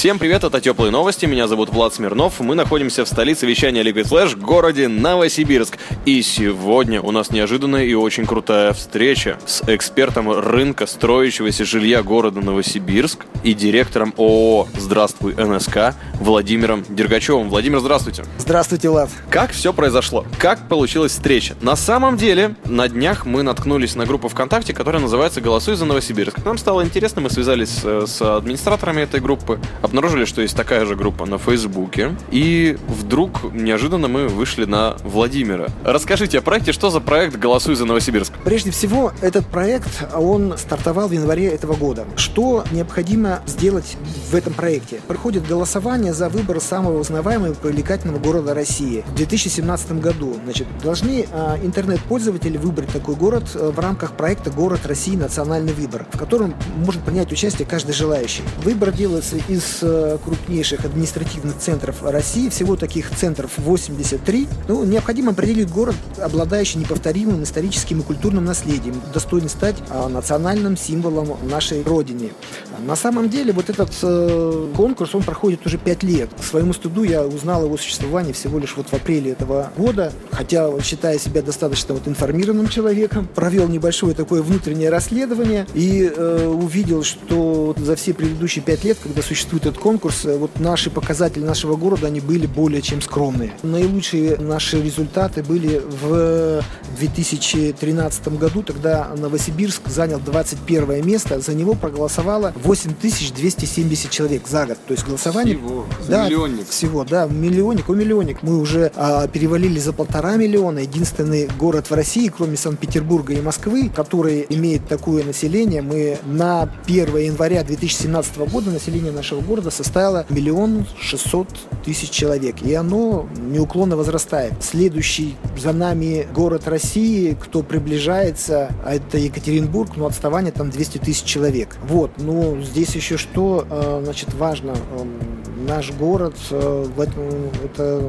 Всем привет, это Теплые Новости, меня зовут Влад Смирнов, мы находимся в столице вещания Liquid Flash, городе Новосибирск. И сегодня у нас неожиданная и очень крутая встреча с экспертом рынка строящегося жилья города Новосибирск и директором ООО «Здравствуй, НСК» Владимиром Дергачевым. Владимир, здравствуйте. Здравствуйте, Влад. Как все произошло? Как получилась встреча? На самом деле, на днях мы наткнулись на группу ВКонтакте, которая называется «Голосуй за Новосибирск». Нам стало интересно, мы связались с, с администраторами этой группы, обнаружили, что есть такая же группа на Фейсбуке, и вдруг неожиданно мы вышли на Владимира. Расскажите о проекте, что за проект «Голосуй за Новосибирск». Прежде всего, этот проект, он стартовал в январе этого года. Что необходимо сделать в этом проекте? Проходит голосование за выбор самого узнаваемого и привлекательного города России в 2017 году. Значит, должны а, интернет-пользователи выбрать такой город а, в рамках проекта «Город России. Национальный выбор», в котором может принять участие каждый желающий. Выбор делается из а, крупнейших административных центров России. Всего таких центров 83. Ну, необходимо определить город, обладающий неповторимым историческим и культурным наследием, достойный стать а, национальным символом нашей Родины. На самом деле, вот этот э, конкурс, он проходит уже 5 лет. К своему стыду я узнал его существовании всего лишь вот в апреле этого года, хотя, считая себя достаточно вот информированным человеком, провел небольшое такое внутреннее расследование и э, увидел, что за все предыдущие 5 лет, когда существует этот конкурс, э, вот наши показатели нашего города, они были более чем скромные. Наилучшие наши результаты были в 2013 году, тогда Новосибирск занял 21 место, за него проголосовало 8270 человек за год. То есть голосование... Всего. Да, Миллионник. Всего, да, миллионник, о миллионник. Мы уже а, перевалили за полтора миллиона. Единственный город в России, кроме Санкт-Петербурга и Москвы, который имеет такое население. Мы на 1 января 2017 года население нашего города составило миллион шестьсот тысяч человек. И оно неуклонно возрастает. Следующий за нами город России, кто приближается, а это Екатеринбург, но отставание там 200 тысяч человек. Вот, ну здесь еще что, э, значит, важно. Наш город, э, в этом, это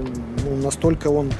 ну, настолько он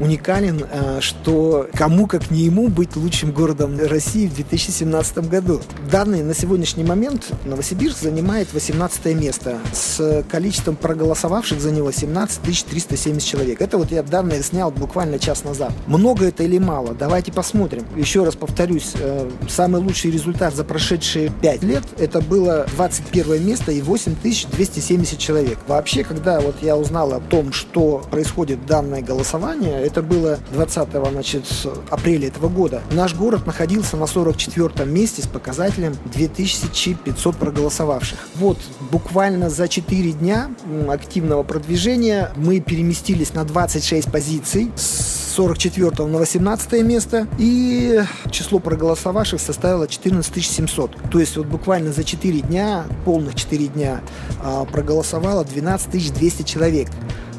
уникален, э, что кому как не ему быть лучшим городом России в 2017 году. Данные на сегодняшний момент Новосибирск занимает 18 место с количеством проголосовавших за него 17 370 человек. Это вот я данные снял буквально час назад. Много это или мало? Давайте посмотрим. Еще раз повторюсь, э, самый лучший результат за прошедшие 5 лет это было 21 место и 8270 человек. Вообще, когда вот я узнал о том, что происходит данное голосование, это было 20 значит, апреля этого года. Наш город находился на 44 месте с показателем 2500 проголосовавших. Вот, буквально за 4 дня активного продвижения мы переместились на 26 позиций с 44 на 18 место, и число проголосовавших составило 14 700. То есть вот буквально за 4 дня, полных 4 дня, а, проголосовало 12 200 человек.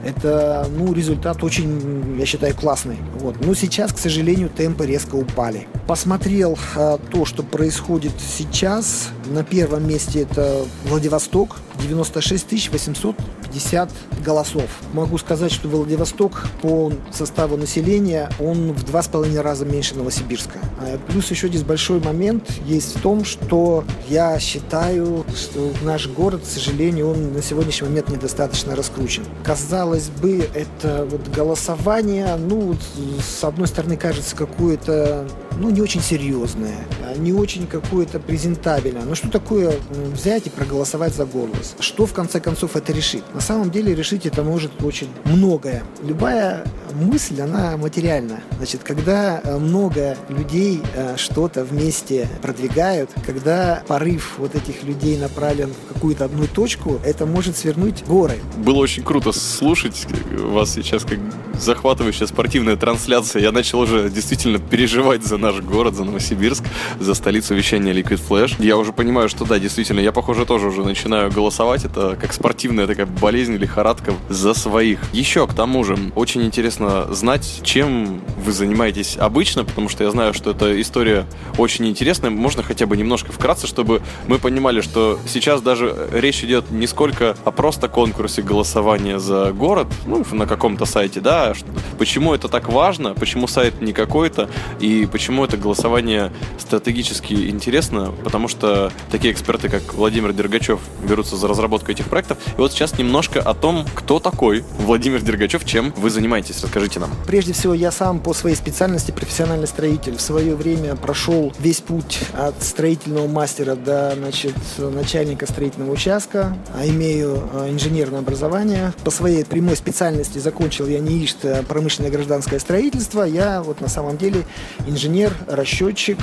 Это, ну, результат очень, я считаю, классный. Вот. Но сейчас, к сожалению, темпы резко упали. Посмотрел а, то, что происходит сейчас. На первом месте это Владивосток. 96 850 голосов. Могу сказать, что Владивосток по составу населения, он в два с половиной раза меньше Новосибирска. А Плюс еще здесь большой момент есть в том, что я считаю, что наш город, к сожалению, он на сегодняшний момент недостаточно раскручен. Казалось бы, это вот голосование, ну, с одной стороны, кажется какое-то, ну, не очень серьезное, не очень какое-то презентабельное. Но что такое взять и проголосовать за голос? Что, в конце концов, это решит? На самом деле, решить это может очень многое. Любая мысль, она материальна. Значит, когда э, много людей э, что-то вместе продвигают, когда порыв вот этих людей направлен в какую-то одну точку, это может свернуть горы. Было очень круто слушать вас сейчас как захватывающая спортивная трансляция. Я начал уже действительно переживать за наш город, за Новосибирск, за столицу вещания Liquid Flash. Я уже понимаю, что да, действительно, я, похоже, тоже уже начинаю голосовать. Это как спортивная такая болезнь, лихорадка за своих. Еще, к тому же, очень интересно знать, чем вы занимаетесь обычно, потому что я знаю, что эта история очень интересная. Можно хотя бы немножко вкратце, чтобы мы понимали, что сейчас даже речь идет не сколько о просто конкурсе голосования за город, ну, на каком-то сайте, да, почему это так важно, почему сайт не какой-то, и почему это голосование стратегически интересно, потому что такие эксперты, как Владимир Дергачев, берутся за разработку этих проектов. И вот сейчас немножко о том, кто такой Владимир Дергачев, чем вы занимаетесь, расскажите нам. Прежде всего, я сам по своей специальности профессиональный строитель. В свое время прошел весь путь от строительного мастера до значит, начальника строительного участка, а имею а, инженерное образование. По своей прямой специальности закончил я НИИШТ промышленное гражданское строительство. Я вот на самом деле инженер, расчетчик,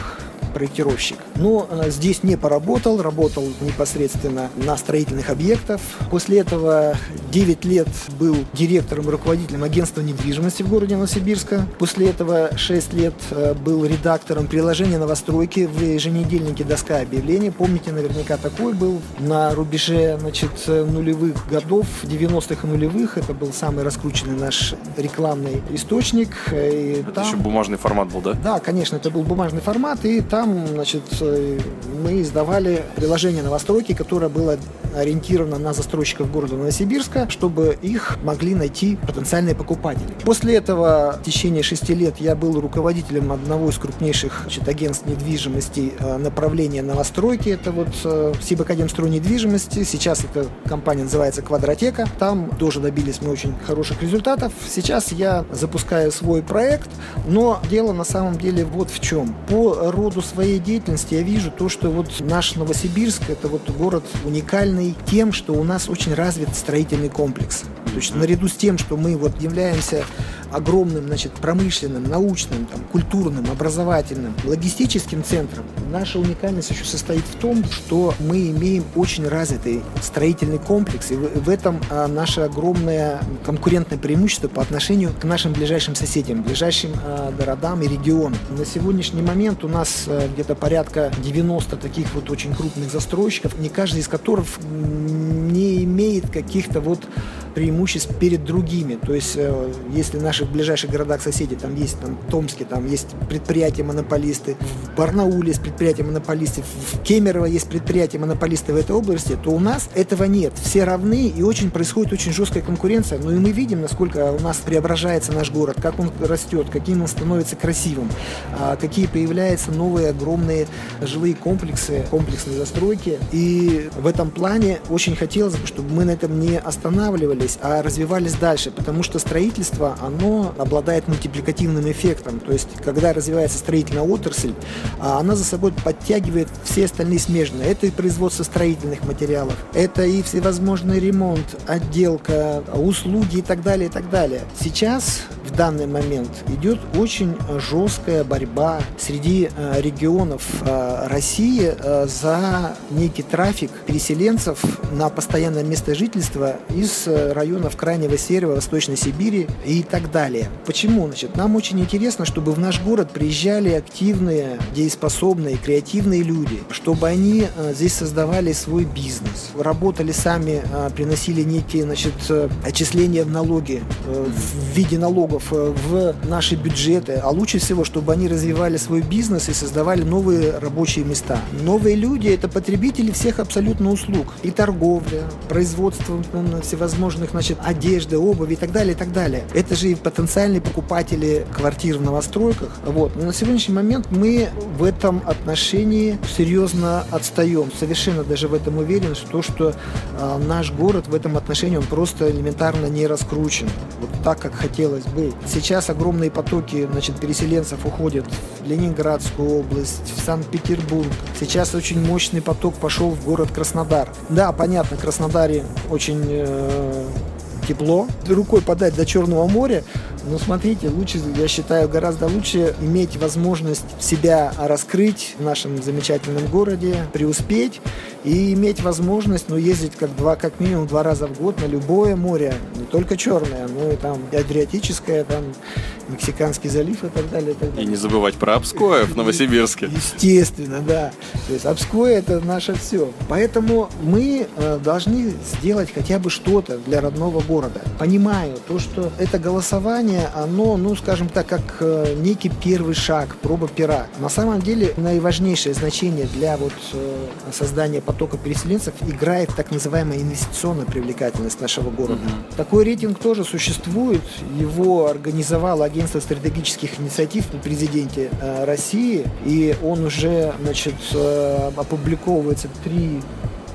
проектировщик. Но э, здесь не поработал, работал непосредственно на строительных объектах. После этого 9 лет был директором и руководителем агентства недвижимости в городе Новосибирска. После этого 6 лет э, был редактором приложения новостройки в еженедельнике «Доска объявлений». Помните, наверняка такой был на рубеже значит, нулевых годов, 90-х и нулевых. Это был самый раскрученный наш рекламный источник. И это там... еще бумажный формат был, да? Да, конечно, это был бумажный формат. И там там, значит, э, мы издавали приложение новостройки, которое было ориентировано на застройщиков города Новосибирска, чтобы их могли найти потенциальные покупатели. После этого в течение шести лет я был руководителем одного из крупнейших значит, агентств недвижимости э, направления новостройки. Это вот э, Сибакадемстрой недвижимости. Сейчас эта компания называется Квадротека. Там тоже добились мы очень хороших результатов. Сейчас я запускаю свой проект, но дело на самом деле вот в чем. По роду своей деятельности я вижу то, что вот наш Новосибирск это вот город уникальный тем, что у нас очень развит строительный комплекс. То есть наряду с тем, что мы вот являемся огромным, значит, промышленным, научным, там, культурным, образовательным, логистическим центром, наша уникальность еще состоит в том, что мы имеем очень развитый строительный комплекс, и в, этом а, наше огромное конкурентное преимущество по отношению к нашим ближайшим соседям, ближайшим а, городам и регионам. На сегодняшний момент у нас а, где-то порядка 90 таких вот очень крупных застройщиков, не каждый из которых не имеет каких-то вот преимуществ перед другими. То есть, э, если в наших ближайших городах соседей, там есть там, Томске, там есть предприятия-монополисты, в Барнауле есть предприятия-монополисты, в Кемерово есть предприятия-монополисты в этой области, то у нас этого нет. Все равны, и очень происходит очень жесткая конкуренция. Ну и мы видим, насколько у нас преображается наш город, как он растет, каким он становится красивым, а какие появляются новые огромные жилые комплексы, комплексные застройки. И в этом плане очень хотелось бы, чтобы мы на этом не останавливались, останавливались, а развивались дальше, потому что строительство, оно обладает мультипликативным эффектом. То есть, когда развивается строительная отрасль, а, она за собой подтягивает все остальные смежные. Это и производство строительных материалов, это и всевозможный ремонт, отделка, услуги и так далее, и так далее. Сейчас, в данный момент, идет очень жесткая борьба среди а, регионов а, России за некий трафик переселенцев на постоянное место жительства из районов Крайнего Севера, Восточной Сибири и так далее. Почему? Значит, нам очень интересно, чтобы в наш город приезжали активные, дееспособные, креативные люди, чтобы они э, здесь создавали свой бизнес, работали сами, э, приносили некие значит, э, отчисления в налоги, в виде налогов в наши бюджеты, а лучше всего, чтобы они развивали свой бизнес и создавали новые рабочие места. Новые люди – это потребители всех абсолютно услуг. И торговля, производство всевозможных значит, одежды, обуви и так далее, и так далее. Это же и потенциальные покупатели квартир в новостройках. Вот. Но на сегодняшний момент мы в этом отношении серьезно отстаем. Совершенно даже в этом уверен, что то, что э, наш город в этом отношении, он просто элементарно не раскручен. Вот так, как хотелось бы. Сейчас огромные потоки, значит, переселенцев уходят в Ленинградскую область, в Санкт-Петербург. Сейчас очень мощный поток пошел в город Краснодар. Да, понятно, в Краснодаре очень э, тепло, рукой подать до Черного моря, но смотрите, лучше, я считаю, гораздо лучше иметь возможность себя раскрыть в нашем замечательном городе, преуспеть и иметь возможность, ну, ездить как два, как минимум два раза в год на любое море, только черное, но и там и Адриатическое, там Мексиканский залив и так далее. И, так далее. И не забывать про Обское в Новосибирске. Естественно, да. То есть Обское это наше все. Поэтому мы э, должны сделать хотя бы что-то для родного города. Понимаю то, что это голосование, оно, ну, скажем так, как э, некий первый шаг, проба пера. На самом деле наиважнейшее значение для вот э, создания потока переселенцев играет так называемая инвестиционная привлекательность нашего города. Мгм. Такой рейтинг тоже существует. Его организовало агентство стратегических инициатив при президенте э, России, и он уже, значит, э, опубликовывается три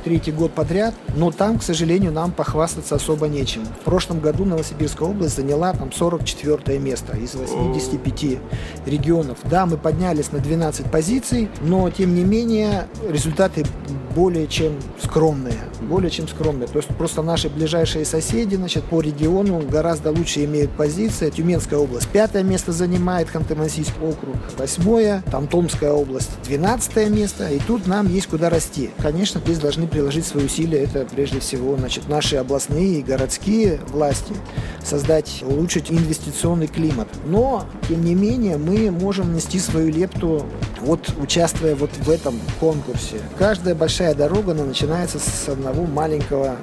третий год подряд, но там, к сожалению, нам похвастаться особо нечем. В прошлом году Новосибирская область заняла там 44 место из 85 регионов. Да, мы поднялись на 12 позиций, но тем не менее результаты более чем скромные. Более чем скромные. То есть просто наши ближайшие соседи значит, по региону гораздо лучше имеют позиции. Тюменская область пятое место занимает, Ханты-Мансийский округ восьмое, там Томская область двенадцатое место. И тут нам есть куда расти. Конечно, здесь должны приложить свои усилия. Это прежде всего значит, наши областные и городские власти создать, улучшить инвестиционный климат. Но, тем не менее, мы можем нести свою лепту, вот участвуя вот в этом конкурсе. Каждая большая дорога она начинается с одного маленького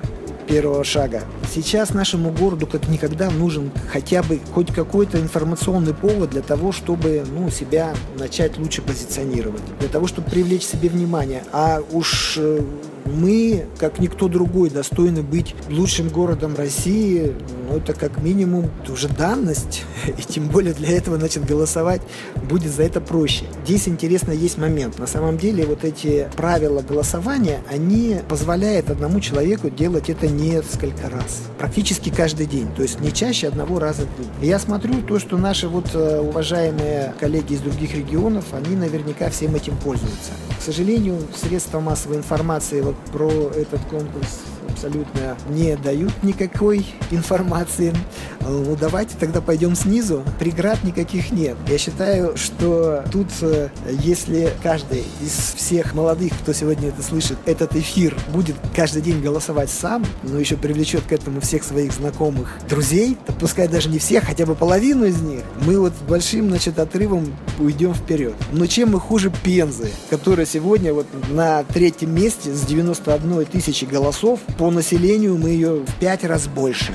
первого шага. Сейчас нашему городу как никогда нужен хотя бы хоть какой-то информационный повод для того, чтобы ну, себя начать лучше позиционировать, для того, чтобы привлечь себе внимание. А уж э, мы, как никто другой, достойны быть лучшим городом России, ну, это как минимум уже данность, и тем более для этого, значит, голосовать будет за это проще. Здесь интересно есть момент. На самом деле вот эти правила голосования, они позволяют одному человеку делать это несколько раз. Практически каждый день. То есть не чаще одного раза в день. И я смотрю то, что наши вот э, уважаемые коллеги из других регионов, они наверняка всем этим пользуются. К сожалению, средства массовой информации вот про этот конкурс абсолютно не дают никакой информации. Ну, давайте тогда пойдем снизу. Преград никаких нет. Я считаю, что тут, э, если каждый из всех молодых, кто сегодня это слышит, этот эфир будет каждый день голосовать сам, но еще привлечет к этому всех своих знакомых друзей, то пускай даже не всех, хотя бы половину из них, мы вот большим, значит, отрывом уйдем вперед. Но чем мы хуже Пензы, которая сегодня вот на третьем месте с 91 тысячи голосов, по населению мы ее в пять раз больше.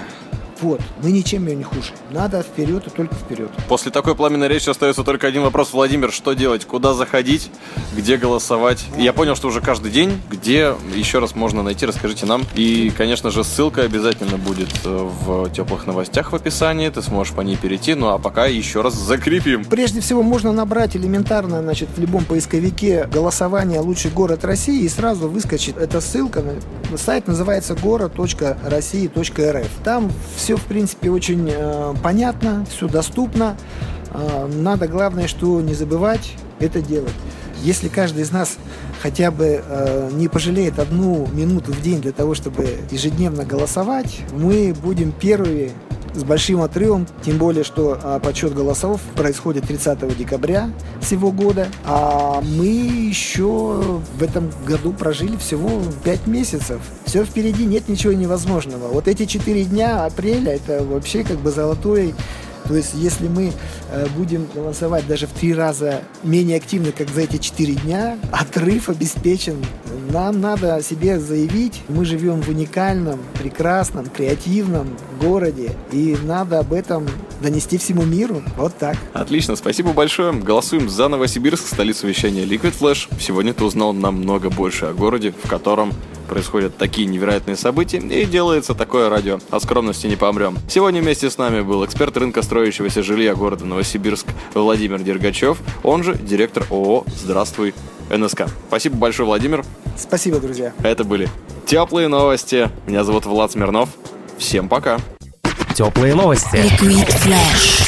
Вот, мы ничем ее не хуже. Надо вперед и только вперед. После такой пламенной речи остается только один вопрос, Владимир, что делать? Куда заходить? Где голосовать? Я понял, что уже каждый день. Где еще раз можно найти? Расскажите нам. И, конечно же, ссылка обязательно будет э, в теплых новостях в описании. Ты сможешь по ней перейти. Ну а пока еще раз закрепим. Прежде всего, можно набрать элементарно, значит, в любом поисковике голосование «Лучший город России» и сразу выскочит эта ссылка. Сайт называется город.россии.рф. Там все, в принципе, очень э, понятно, все доступно. Э, надо, главное, что не забывать, это делать. Если каждый из нас хотя бы э, не пожалеет одну минуту в день для того, чтобы ежедневно голосовать, мы будем первыми с большим отрывом, тем более, что а, подсчет голосов происходит 30 декабря всего года, а мы еще в этом году прожили всего 5 месяцев. Все впереди, нет ничего невозможного. Вот эти 4 дня апреля, это вообще как бы золотой то есть, если мы э, будем голосовать даже в три раза менее активно, как за эти четыре дня, отрыв обеспечен. Нам надо о себе заявить. Мы живем в уникальном, прекрасном, креативном городе. И надо об этом донести всему миру. Вот так. Отлично, спасибо большое. Голосуем за Новосибирск, столицу вещания Liquid Flash. Сегодня ты узнал намного больше о городе, в котором происходят такие невероятные события и делается такое радио. От скромности не помрем. Сегодня вместе с нами был эксперт рынка строящегося жилья города Новосибирск Владимир Дергачев, он же директор ООО «Здравствуй, НСК». Спасибо большое, Владимир. Спасибо, друзья. Это были теплые новости. Меня зовут Влад Смирнов. Всем пока. Теплые новости. Liquid Flash.